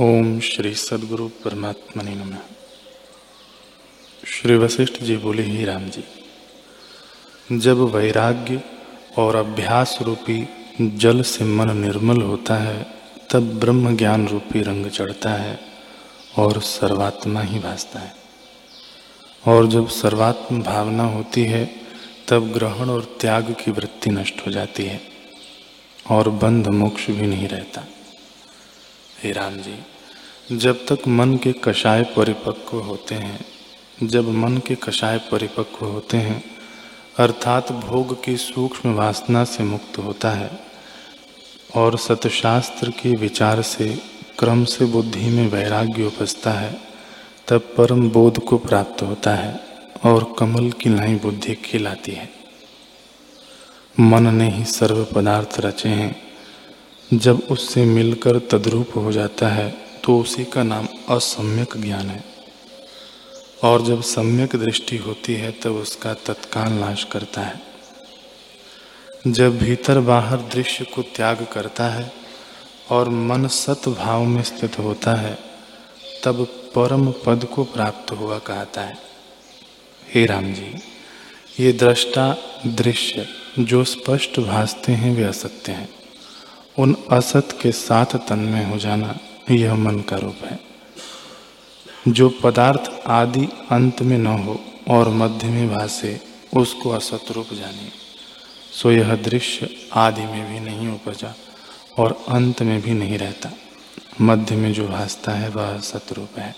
ओम श्री सदगुरु परमात्मा नम। श्री वशिष्ठ जी बोले, ही राम जी, जब वैराग्य और अभ्यास रूपी जल से मन निर्मल होता है, तब ब्रह्म ज्ञान रूपी रंग चढ़ता है और सर्वात्मा ही भासता है। और जब सर्वात्म भावना होती है, तब ग्रहण और त्याग की वृत्ति नष्ट हो जाती है और बंध मोक्ष भी नहीं रहता। हे राम जी, जब तक मन के कषाय परिपक्व होते हैं, जब मन के कषाय परिपक्व होते हैं, अर्थात भोग की सूक्ष्म वासना से मुक्त होता है, और सतशास्त्र के विचार से, क्रम से बुद्धि में वैराग्य उपजता है, तब परम बोध को प्राप्त होता है, और कमल की नई बुद्धि खिलाती है। मन ने ही सर्व पदार्थ रचे हैं जब उससे मिलकर तद्रूप हो जाता है तो उसी का नाम असम्यक ज्ञान है। और जब सम्यक दृष्टि होती है, तब उसका तत्काल नाश करता है। जब भीतर बाहर दृश्य को त्याग करता है और मन सत भाव में स्थित होता है, तब परम पद को प्राप्त हुआ कहता है। हे राम जी, ये दृष्टा दृश्य जो स्पष्ट भासते हैं, वे असत्य हैं। उन असत के साथ तन्मय हो जाना यह मन का रूप है। जो पदार्थ आदि अंत में न हो और मध्य में भाषे उसको असत रूप जाने। सो यह दृश्य आदि में भी नहीं उपजा और अंत में भी नहीं रहता। मध्य में जो भासता है, वह सतरूप है।